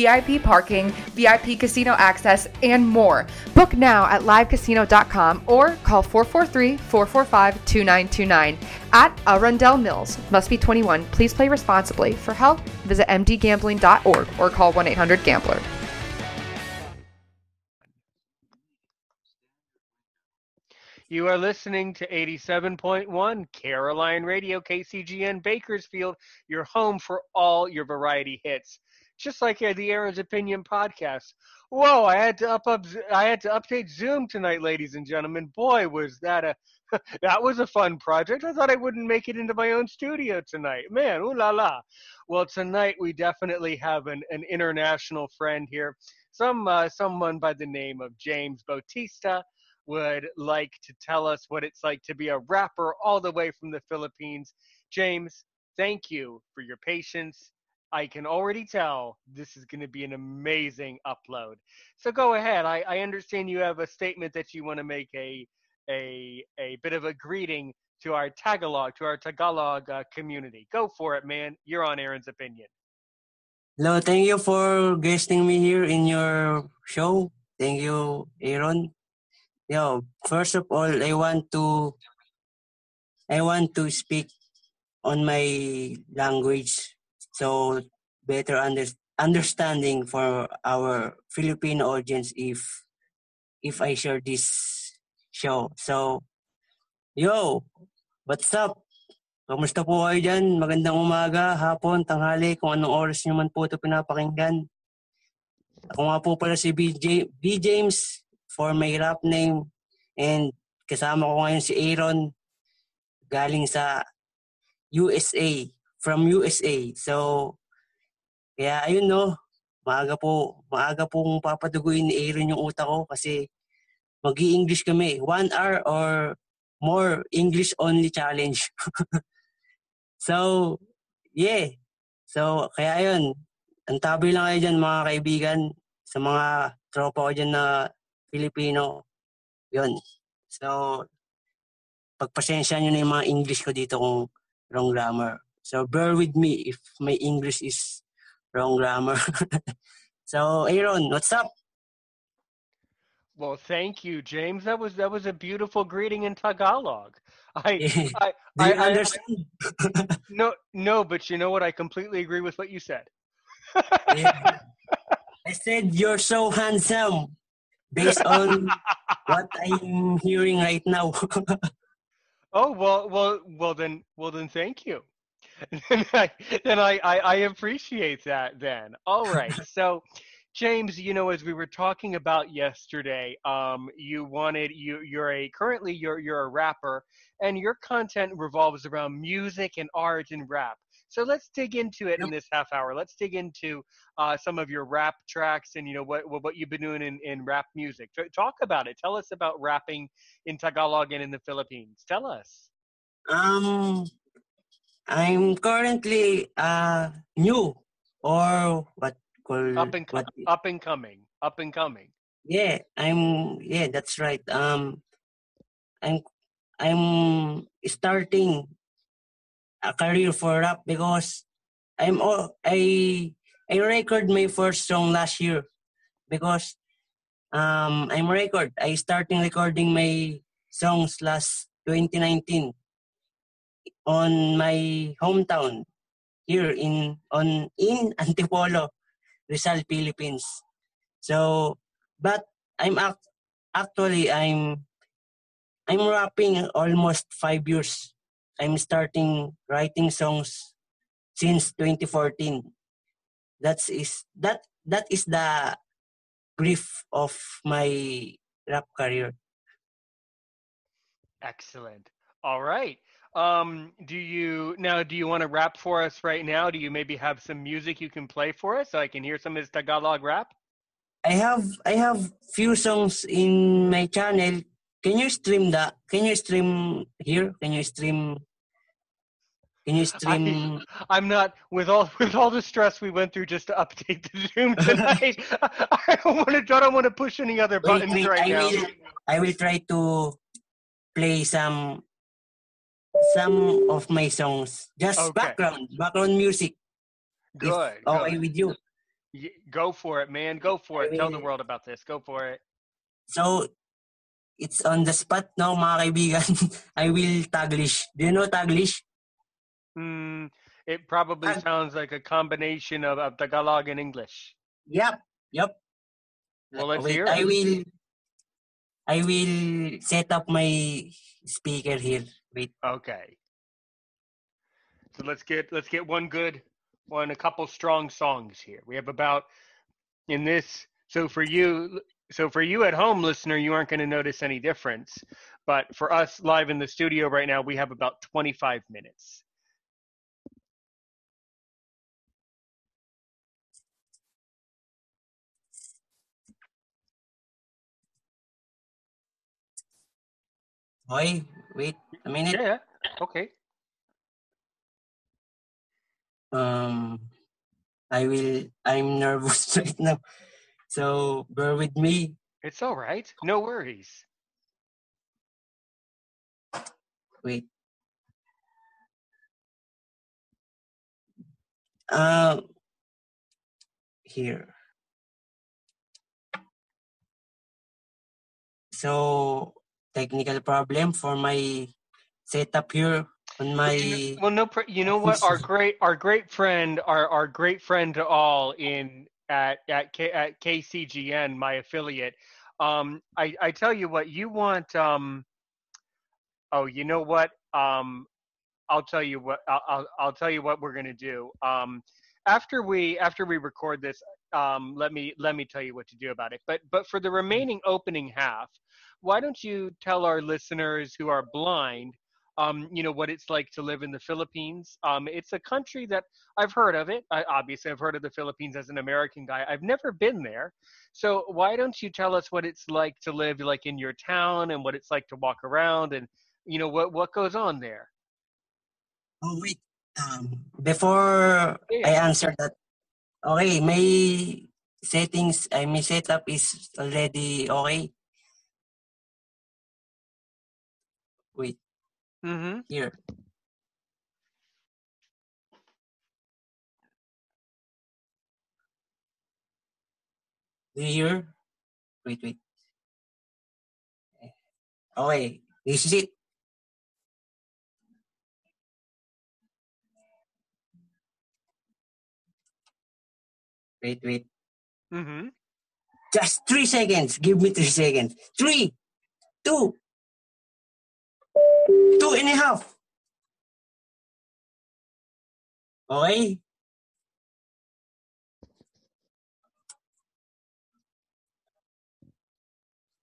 VIP parking, VIP casino access, and more. Book now at livecasino.com or call 443 445 2929 at Arundel Mills. Must be 21. Please play responsibly. For help, visit mdgambling.org or call 1 800 Gambler. You are listening to 87.1 Caroline Radio, KCGN Bakersfield, your home for all your variety hits just like uh, the Aaron's Opinion podcast. Whoa, I had to up, up I had to update Zoom tonight, ladies and gentlemen. Boy, was that a that was a fun project. I thought I wouldn't make it into my own studio tonight. Man, ooh la la. Well, tonight we definitely have an, an international friend here. Some uh, someone by the name of James Bautista would like to tell us what it's like to be a rapper all the way from the Philippines. James, thank you for your patience I can already tell this is going to be an amazing upload. So go ahead. I, I understand you have a statement that you want to make a a a bit of a greeting to our Tagalog to our Tagalog uh, community. Go for it, man. You're on Aaron's opinion. Hello, thank you for guesting me here in your show. Thank you, Aaron. Yo, first of all, I want to I want to speak on my language so better under, understanding for our Filipino audience if if I share this show. So, yo, what's up? Kamusta po kayo dyan? Magandang umaga, hapon, tanghali, kung anong oras nyo man po ito pinapakinggan. Ako nga po pala si BJ, B. James for my rap name and kasama ko ngayon si Aaron galing sa USA from USA. So, kaya ayun no, maaga po, maaga pong papaduguin ni Aaron yung utak ko kasi mag english kami. One hour or more English only challenge. so, yeah. So, kaya ayun, antabi lang kayo dyan mga kaibigan sa mga tropa ko dyan na Filipino. Yun. So, pagpasensya nyo na yung mga English ko dito kung wrong grammar. So bear with me if my English is wrong grammar. so Aaron, what's up? Well, thank you, James. That was that was a beautiful greeting in Tagalog. I I, Do you I, understand? I, no, no, but you know what? I completely agree with what you said. yeah. I said you're so handsome, based on what I'm hearing right now. oh well, well, well then, well then, thank you. Then I, then I, I, I appreciate that then. All right. so James, you know, as we were talking about yesterday, um, you wanted you you're a currently you're you're a rapper and your content revolves around music and art and rap. So let's dig into it in this half hour. Let's dig into uh, some of your rap tracks and you know what what you've been doing in, in rap music. Talk about it. Tell us about rapping in Tagalog and in the Philippines. Tell us. Um, I'm currently uh new or what called up and what, up and coming, up and coming. Yeah, I'm yeah, that's right. Um I'm I'm starting a career for rap because I'm all I I record my first song last year because um I'm record I starting recording my songs last 2019 on my hometown here in on in Antipolo, Rizal, Philippines. So, but I'm act, actually I'm I'm rapping almost five years. I'm starting writing songs since 2014. That's is that that is the brief of my rap career. Excellent. All right. Um, do you now? Do you want to rap for us right now? Do you maybe have some music you can play for us so I can hear some of his Tagalog rap? I have I have few songs in my channel. Can you stream that? Can you stream here? Can you stream? Can you stream? I, am not with all with all the stress we went through just to update the Zoom tonight. I don't want to. I don't want to push any other buttons wait, wait, right I now. Will, I will try to play some some of my songs. Just Okay. background, background music. if Good. Okay good. with you. Go for it, man. Go for it. Tell the world about this. Go for it. So, it's on the spot now, mga kaibigan. I will Taglish. Do you know Taglish? Hmm. it probably sounds like a combination of, of Tagalog and English. Yep. Yep. Well, let's Wait, hear I will I will set up my speaker here. Wait. Okay. So let's get let's get one good one a couple strong songs here. We have about in this so for you so for you at home listener you aren't going to notice any difference, but for us live in the studio right now we have about 25 minutes. Boy, wait a minute. Yeah. Okay. Um I will I'm nervous right now. So bear with me. It's all right. No worries. Wait. Uh here. So technical problem for my setup here on my You know- well, no, you know what? Our great, our great friend, our our great friend to all in at at K, at KCGN, my affiliate. Um, I I tell you what, you want. Um, oh, you know what? Um, I'll tell you what. I'll I'll, I'll tell you what we're gonna do. Um, after we after we record this, um, let me let me tell you what to do about it. But but for the remaining opening half, why don't you tell our listeners who are blind? Um, you know what it's like to live in the Philippines. Um, it's a country that I've heard of it. I, obviously, I've heard of the Philippines as an American guy. I've never been there. So why don't you tell us what it's like to live like in your town and what it's like to walk around and you know what what goes on there? Oh wait. Um before Yeah. I answer that. Okay, my settings I my setup is already okay. Wait, Mm-hmm. here. Do you hear? Wait, wait. Okay, this is it. Wait, wait. Mm-hmm. Just three seconds. Give me three seconds. Three, two, two and a half. Okay?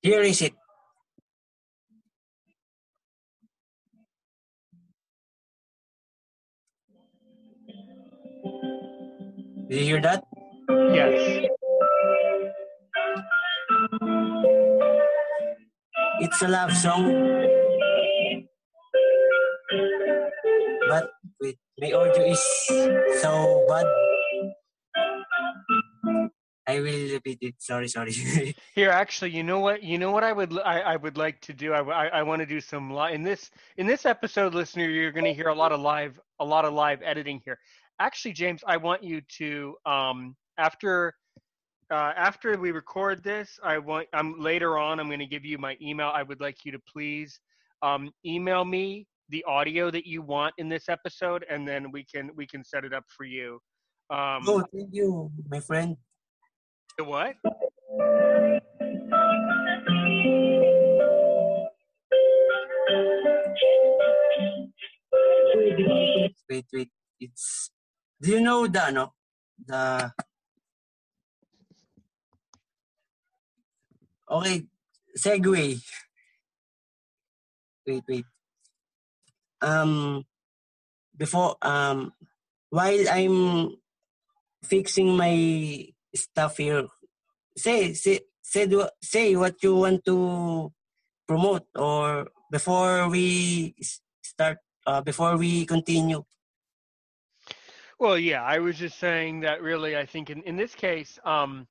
Here is it. Do you hear that? Yes. It's a love song. But wait, my audio is so bad. I will repeat it. Sorry, sorry. Here, actually, you know what? You know what I would I would like to do. I, I, I want to do some live in this in this episode, listener. You're going to hear a lot of live a lot of live editing here. Actually, James, I want you to um after uh, after we record this, I want I'm later on. I'm going to give you my email. I would like you to please um, email me the audio that you want in this episode, and then we can we can set it up for you. Um, oh, thank you, my friend. the what? Wait, wait. It's. Do you know the ano? The. Okay, segue. Wait, wait. Um, before um, while I'm fixing my stuff here, say say say say what you want to promote or before we start uh, before we continue. Well, yeah, I was just saying that really, I think in, in this case, um,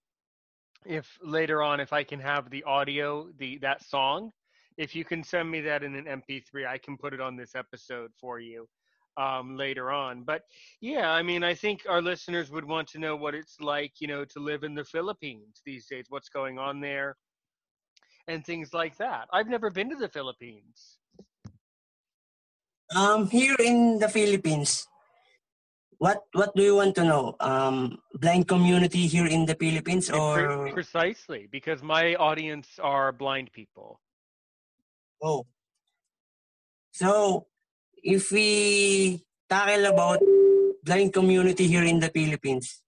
if later on, if I can have the audio, the that song, if you can send me that in an MP3, I can put it on this episode for you um, later on. But yeah, I mean, I think our listeners would want to know what it's like, you know, to live in the Philippines these days, what's going on there, and things like that. I've never been to the Philippines. Um, here in the Philippines, what what do you want to know? Um, blind community here in the Philippines, or precisely because my audience are blind people. Oh, so if we tackle about blind community here in the Philippines,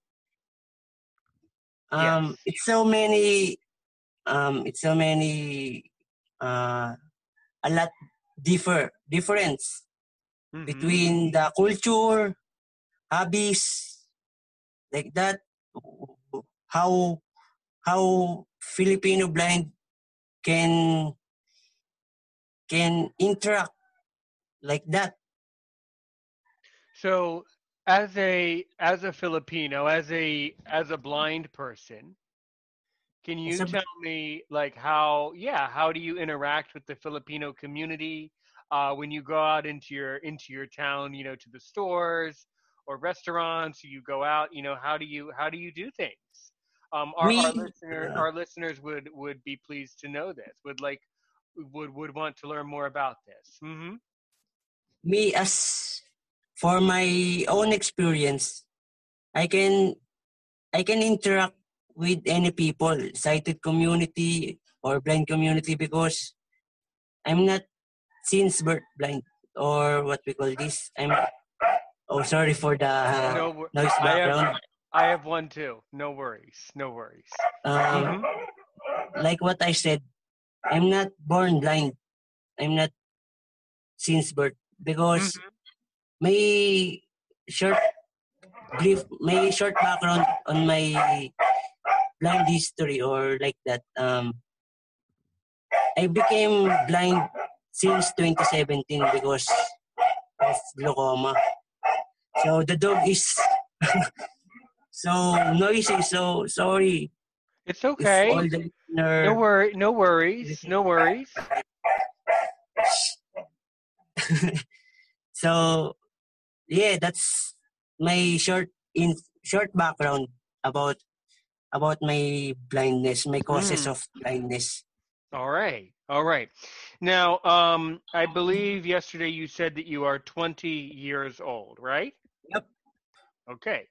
um, Yes. it's so many, um, it's so many, uh, a lot differ difference Mhm. between the culture, hobbies, like that. How how Filipino blind can can interact like that. So, as a as a Filipino, as a as a blind person, can you tell me like how yeah how do you interact with the Filipino community uh, when you go out into your into your town you know to the stores or restaurants you go out you know how do you how do you do things um, our, our listener yeah. our listeners would would be pleased to know this would like would would want to learn more about this hmm me as for my own experience i can i can interact with any people sighted community or blind community because i'm not since birth blind or what we call this i'm oh sorry for the no wor- noise I have, I have one too. No worries. No worries. um, Mhm. like what i said i'm not born blind. I'm not since birth. Because Mhm. may short brief may short background on my blind history or like that um i became blind since 2017 because of glaucoma. So the dog is so noisy. So sorry. It's okay. all the No worry. No worries. No worries. so yeah that's my short in short background about about my blindness my causes Mm. of blindness All right. All right. Now, um, I believe yesterday you said that you are 20 years old, right? Yep. Okay.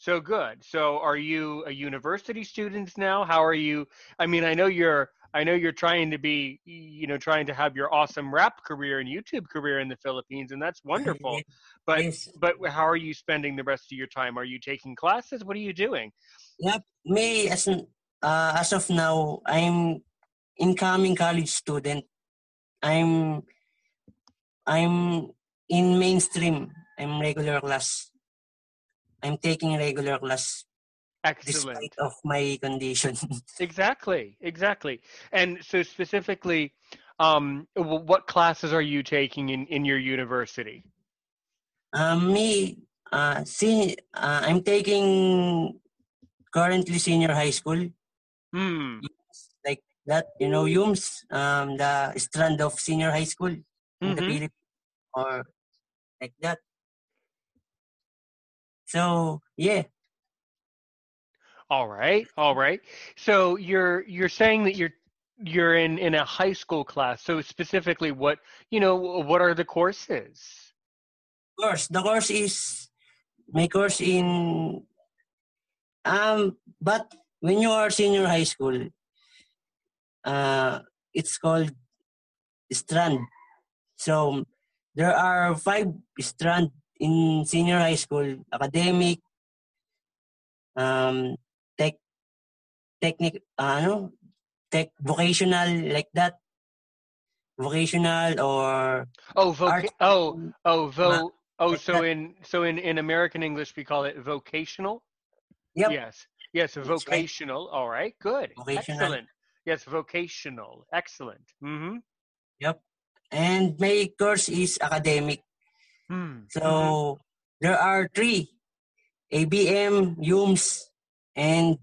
So good. So are you a university student now? How are you? I mean, I know you're I know you're trying to be, you know, trying to have your awesome rap career and YouTube career in the Philippines and that's wonderful. But yes but how are you spending the rest of your time? Are you taking classes? What are you doing? yep me as an, uh, as of now i'm incoming college student i'm i'm in mainstream i'm regular class i'm taking regular class Excellent. despite of my condition Exactly, exactly. And so specifically, um, what classes are you taking in, in your university? Um, me, uh, see, uh, I'm taking currently senior high school, Hmm. like that, you know, UMS, um, the strand of senior high school in the Mhm. Philippines, or like that. So, yeah, All right, all right. So you're you're saying that you're you're in in a high school class. So specifically, what you know, what are the courses? course, the course is my course in, um, but when you are senior high school, uh, it's called strand. So there are five strand in senior high school: academic, um, tech, technic, uh, ano, tech, vocational, like that. Vocational or Oh, voc- art. oh, oh, vo. Oh, like so that. in so in in American English we call it vocational. Yep. Yes. Yes, right. vocational. All right. Good. Vocational. Excellent. Yes, vocational. Excellent. Mm-hmm. Yep. And my course is academic. Hmm. So there are three ABM, UMS, and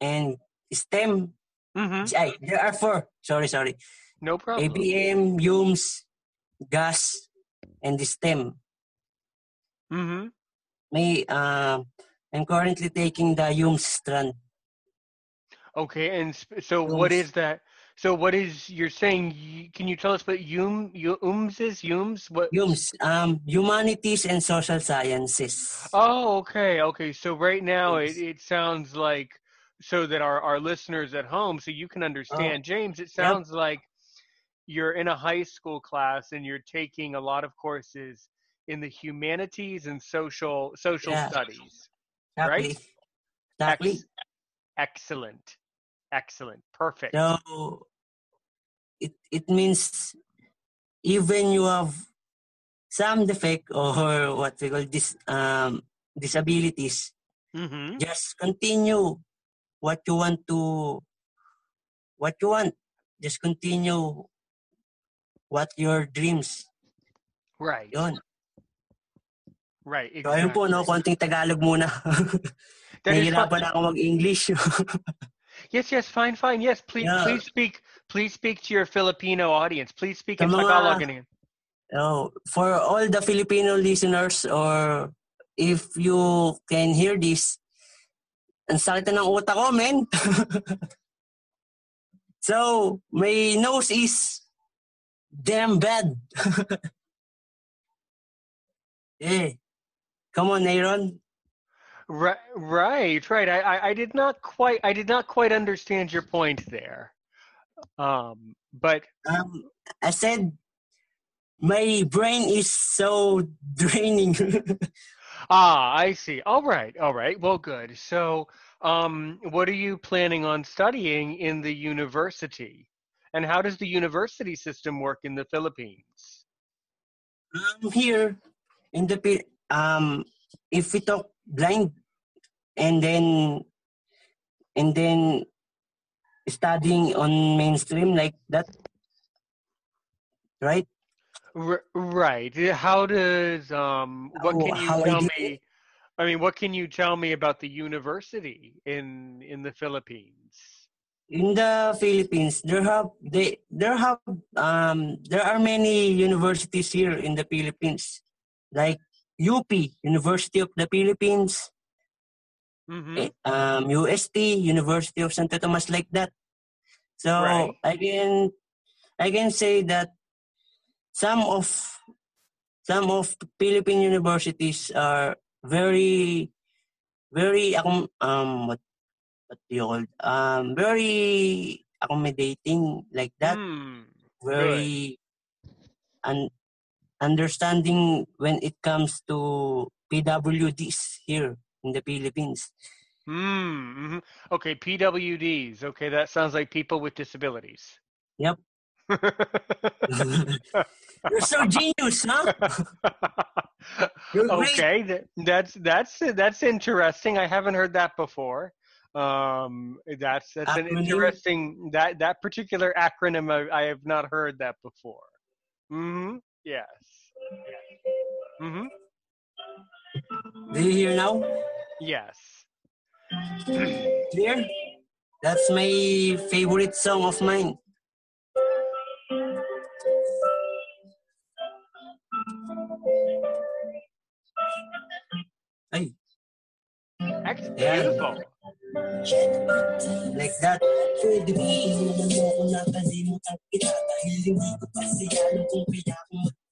and STEM. Mm-hmm. Ay, there are four. Sorry, sorry. No problem. ABM, UMS, GAS, and STEM. Mm-hmm. May uh, I'm currently taking the UMS strand. Okay, and so what Yums. is that? So what is you're saying? Can you tell us what yum yums is? Yums? What? UMS, um, humanities and social sciences. Oh, okay, okay. So right now it, it sounds like so that our, our listeners at home, so you can understand, James, it sounds like you're in a high school class and you're taking a lot of courses in the humanities and social social Yeah. studies. Exactly. right? Exactly. Ex- excellent. Excellent. Perfect. So it it means even you have some defect or what we call this um disabilities, Mm-hmm. just continue what you want to what you want. Just continue what your dreams. Right. Yun. Right. So ayun po, no, konting Tagalog muna. Nahihirapan na ako mag-English. Yes, yes, fine, fine. Yes, please, Yeah. please speak. Please speak to your Filipino audience. Please speak in mga- Tagalog. Oh, for all the Filipino listeners or if you can hear this, ang sakit ng utak ko, men. so, my nose is damn bad. eh, come on, Aaron. Right, right, right. I, I, I did not quite, I did not quite understand your point there. Um, but Um, I said, my brain is so draining. ah, I see. All right, all right. Well, good. So, um, what are you planning on studying in the university? And how does the university system work in the Philippines? um, here in the um if we talk blind and then and then studying on mainstream like that right R- right. How does um? What can you how tell did me? I mean, what can you tell me about the university in in the Philippines? in the philippines there have they there have um there are many universities here in the philippines like UP university of the philippines Mm-hmm. eh, um, UST, University of Santo Tomas, like that. So Right. I can I can say that some of some of Philippine universities are very very um what what do you call um very accommodating like that Hmm. very un- understanding when it comes to PWDs here in the Philippines. Hmm. hmm Okay. PWDs. Okay, that sounds like people with disabilities. Yep. You're so genius, huh? Okay, that, that's that's that's interesting. I haven't heard that before. Um, that's that's an interesting that that particular acronym. I, I have not heard that before. Hmm. Yes. Hmm. Do you hear now? Yes. Clear? That's my favorite song of mine. Ex- Yeah. Beautiful. like that. Pwede ba inuman mo kung nakalimutan kita Dahil hindi ko kasi alam kung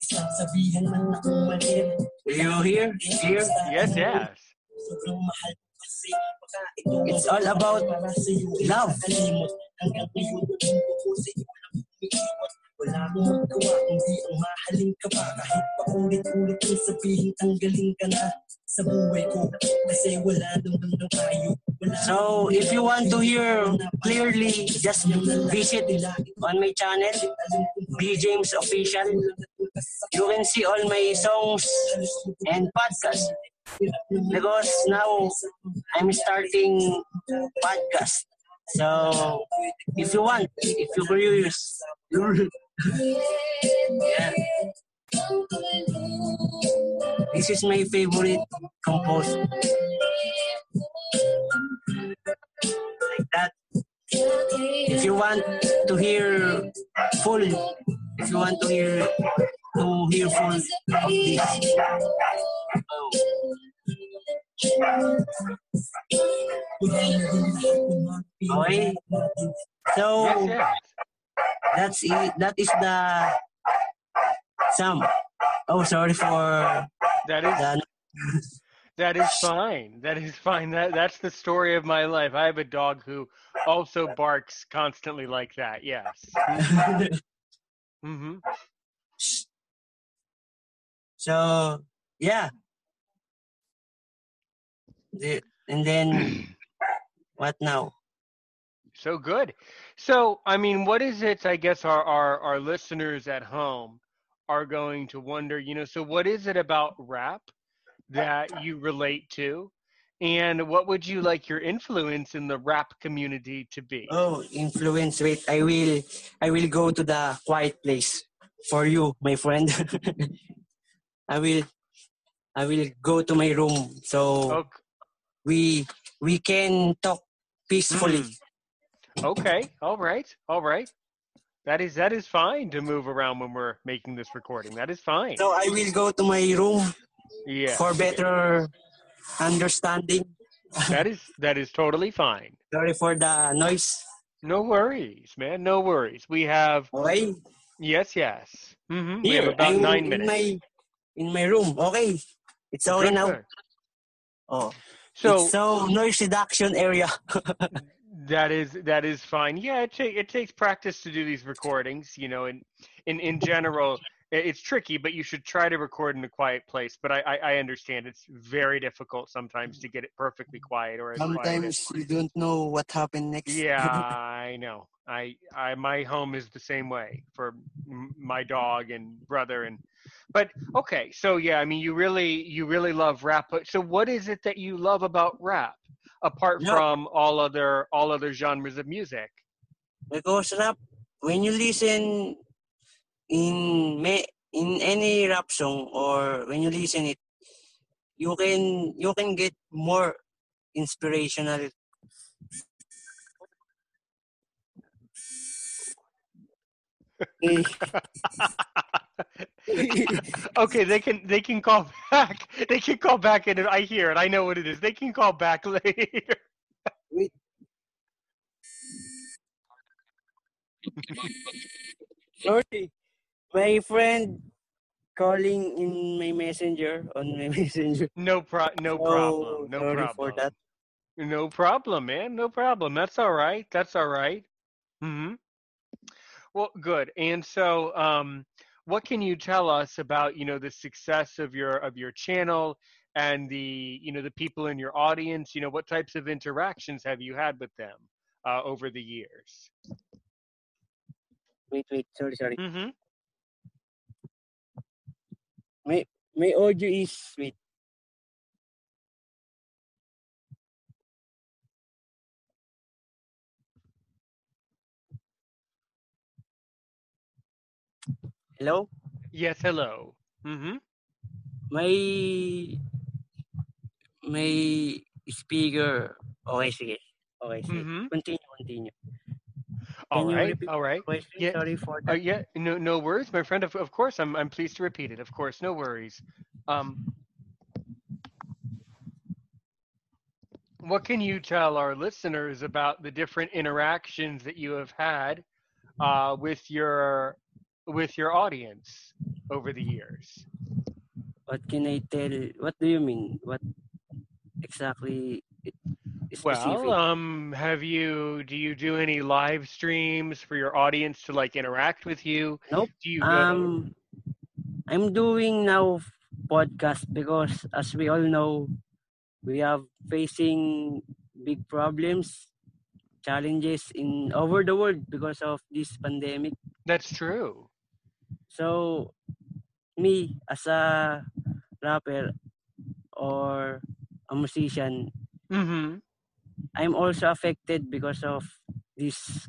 kaya akong mag-isa Sabihan man akong maliit Do you hear? Hear? Yes. Yes. Sobrang mahal ko kasi baka ito ang It's all about para sa iyo love. Kalimot hanggang ngayon Ang ko sa iyo lang umiiwat Wala akong magawa kundi ang mahalin ka pa Kahit pa ulit-ulit kong sabihin tanggalin ka na sa buhay ko Kasi wala naman na tayo So, if you want to hear clearly, just visit on my channel, B James Official. You can see all my songs and podcasts. Because now I'm starting podcast. So, if you want, if you're curious, yeah. this is my favorite composer. Like that. If you want to hear full, if you want to hear to hear full of this. Oh, okay. So Yes, yes. that's it. That is the some. Oh, sorry for That is the that is fine. That is fine. That that's the story of my life. I have a dog who also barks constantly like that. Yes. hmm so yeah. The, and then what now? So good. So, I mean, what is it? I guess our, our our listeners at home are going to wonder. You know, so what is it about rap that you relate to, and what would you like your influence in the rap community to be? Oh, influence. Wait, I will. I will go to the quiet place for you, my friend. I will. I will go to my room so Oh, we we can talk peacefully. Mm. okay. All right. All right. That is that is fine to move around when we're making this recording. That is fine. So I will go to my room Yeah. for better understanding. That is that is totally fine. Sorry for the noise. No worries, man. No worries. We have Okay. yes, yes. hmm We have about I'm nine minutes. my in my room. Okay. It's okay Good, now. Oh. So it's so noise reduction area. that is that is fine. Yeah, it ta- it takes practice to do these recordings. You know, in in in general, it's tricky, but you should try to record in a quiet place. But I I, I understand it's very difficult sometimes to get it perfectly quiet or as quiet as Sometimes you don't know what happened next. Yeah, I know. I, I, my home is the same way for m- my dog and brother and, but okay. So yeah, I mean, you really, you really love rap. But so, what is it that you love about rap, apart No. from all other, all other genres of music? Because rap, when you listen in may, in any rap song or when you listen it, you can you can get more inspirational. okay, they can, they can call back. They can call back, and I hear it. I know what it is. They can call back later. Sorry, my friend calling in my messenger on my messenger. No pro, no So, problem. No sorry problem. for that. No problem, man. No problem. That's all right. That's all right. Hmm. Well, good. And so, um, what can you tell us about you know the success of your of your channel and the you know the people in your audience? You know, what types of interactions have you had with them uh, over the years? Wait, wait, sorry, sorry. Mm-hmm. My audio is wait. Hello? Yes. Hello. Mm-hmm. My my speaker. Okay, sige. Okay, sige. Mm-hmm. Continue, continue. All Can right, all right. Yeah, Sorry for Uh, yeah, no, no worries, my friend. Of, of course, I'm, I'm pleased to repeat it. Of course, no worries. Um, what can you tell our listeners about the different interactions that you have had uh, with your with your audience over the years? What can I tell? What do you mean? What exactly specific? Well, um, have you do you do any live streams for your audience to like interact with you? Nope. Do you go um, I'm doing now podcast because as we all know, we are facing big problems, challenges in over the world because of this pandemic. That's true. So, me as a rapper or a musician, Mm-hmm. I'm also affected because of this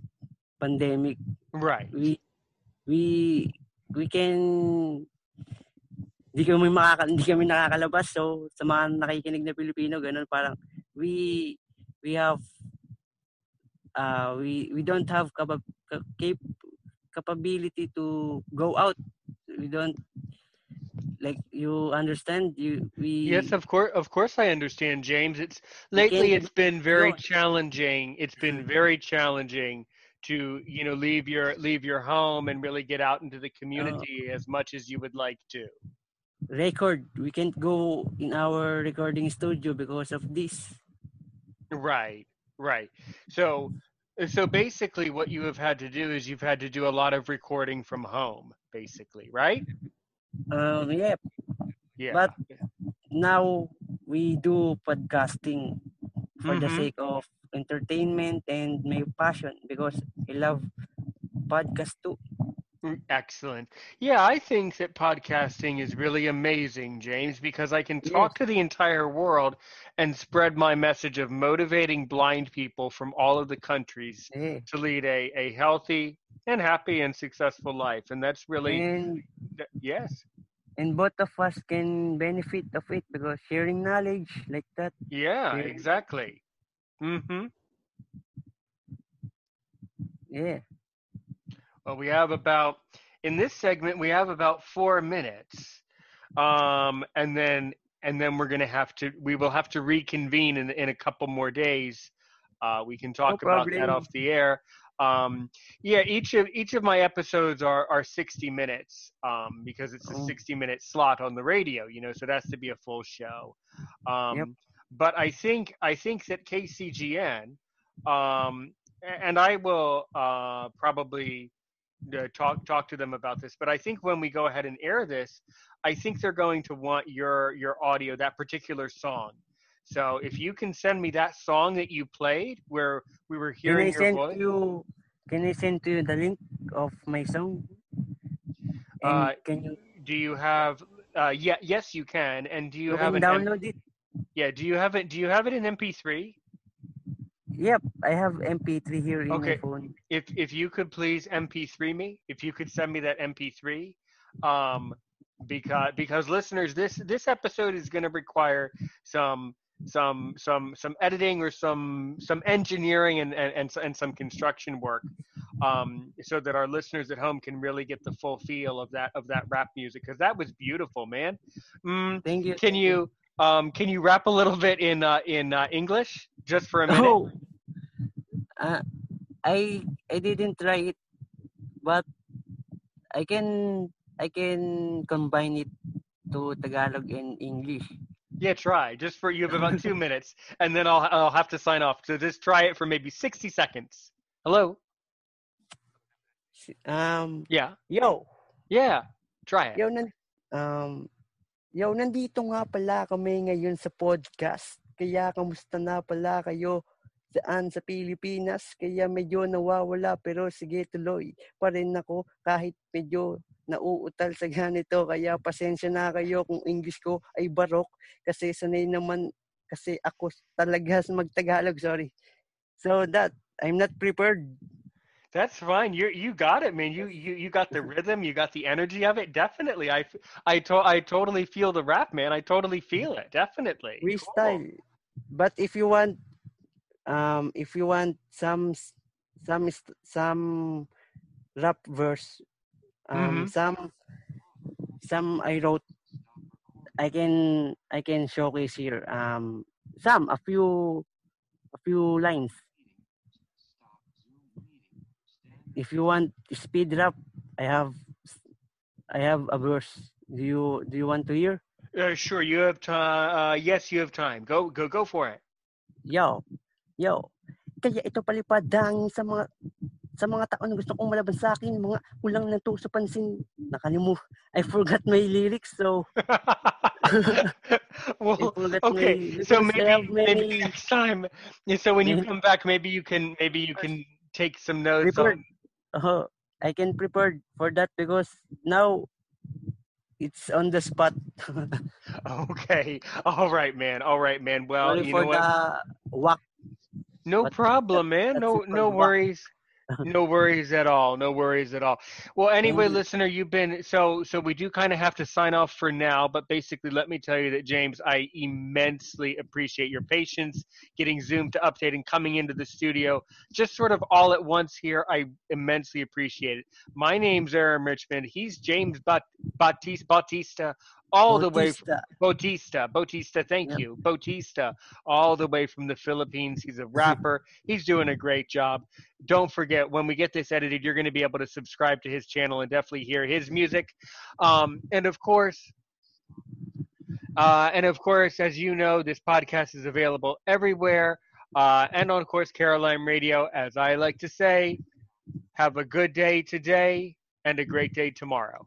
pandemic. Right. We we we can hindi kami makaka, hindi kami nakakalabas. So, sa mga nakikinig na Pilipino, ganun parang we we have uh we we don't have ca- cap- capability to go out. We don't like you understand you we Yes, of course, of course, I understand, James. It's lately it's been very challenging. It's been mm-hmm. very challenging to you know leave your leave your home and really get out into the uh, community as much as you would like to. record. We can't go in our recording studio because of this. Right, right. So, so basically, what you have had to do is you've had to do a lot of recording from home, basically, right? Um, yeah, Yeah. But- now we do podcasting for the Mhm. sake of entertainment and my passion because I love podcast too. Mm, Excellent. Yeah, I think that podcasting is really amazing, James, because I can talk to the entire world and spread my message of motivating blind people from all of the countries Yeah. to lead a, a healthy and happy and successful life. And that's really, And th- yes. and both of us can benefit of it because sharing knowledge like that. Yeah, Yeah. exactly. hmm Yeah. Well, we have about in this segment we have about four minutes, um, and then and then we're gonna have to we will have to reconvene in in a couple more days. Uh, we can talk about that off the air. Um, yeah, each of each of my episodes are are 60 minutes um, because it's a Oh. 60 minute slot on the radio. You know, so it has to be a full show. Um, Yep. But I think I think that KCGN, um, and I will uh, probably uh, talk talk to them about this. But I think when we go ahead and air this, I think they're going to want your your audio, that particular song. So if you can send me that song that you played, where we were hearing Can I your send voice. you can I send you the link of my song? Uh, can you Do you have? Uh, yeah, yes, you can. And do you, you have can an? M- download it? yeah. Do you have it? Do you have it in MP3? Yep, I have MP3 here in Okay. my phone. if if you could please MP3 me, if you could send me that MP3, um, because because listeners, this this episode is going to require some some some some editing or some some engineering and and and, and some construction work, um, so that our listeners at home can really get the full feel of that of that rap music because that was beautiful, man. Mm, Thank you. can you um can you rap a little bit in uh, in uh, English just for a minute? Oh, uh, I I didn't try it, but I can I can combine it to Tagalog and English. Yeah, try. Just for you have about two minutes, and then I'll I'll have to sign off. So just try it for maybe sixty seconds. Hello. Um, Yeah. yo, Yeah. Try it. yo nan um yo nandito nga pala kami ngayon sa podcast. Kaya kamusta na pala kayo saan sa Pilipinas? Kaya medyo nawawala pero sige tuloy pa rin ako kahit medyo nauutal sa ganito. Kaya pasensya na kayo kung English ko ay barok kasi sanay naman kasi ako talaga magtagalog, sorry. So that I'm not prepared. That's fine. You you got it, man. You you you got the rhythm. You got the energy of it. Definitely. I I to- I totally feel the rap, man. I totally feel it. Definitely. Cool. freestyle. But if you want, um, if you want some some some rap verse, um, Mhm. some some I wrote, I can I can showcase here. Um, some a few a few lines. If you want speed rap, I have I have a verse. Do you do you want to hear? Uh, sure. You have time. Uh, yes, you have time. Go go go for it. Yo, yo. Kaya ito palipadangin sa mga sa mga tao na gusto kong malaban sa akin, mga kulang ng tuso pansin. Nakalimu. I forgot my lyrics, so well, okay. my So maybe maybe next time. yeah, So when you come back, maybe you can maybe you can take some notes Prepared. on uh, I can prepare for that because now it's on the spot. Okay. All right, man. All right, man. Well, Sorry you for know what? the whack. No problem, man. No no worries. no worries at all. No worries at all. Well, anyway, listener, you've been so so. We do kind of have to sign off for now, but basically, let me tell you that James, I immensely appreciate your patience getting Zoom to update and coming into the studio just sort of all at once here. I immensely appreciate it. My name's Aaron Richmond. He's James Bat- Batista Bautista, all the way from Bautista. Bautista. Bautista, thank you. Bautista, all the way from the Philippines. He's a rapper. He's doing a great job. Don't forget, when we get this edited, you're going to be able to subscribe to his channel and definitely hear his music. Um, and of course, uh, and of course, as you know, this podcast is available everywhere. Uh, and on, of course, Caroline Radio. As I like to say, have a good day today and a great day tomorrow.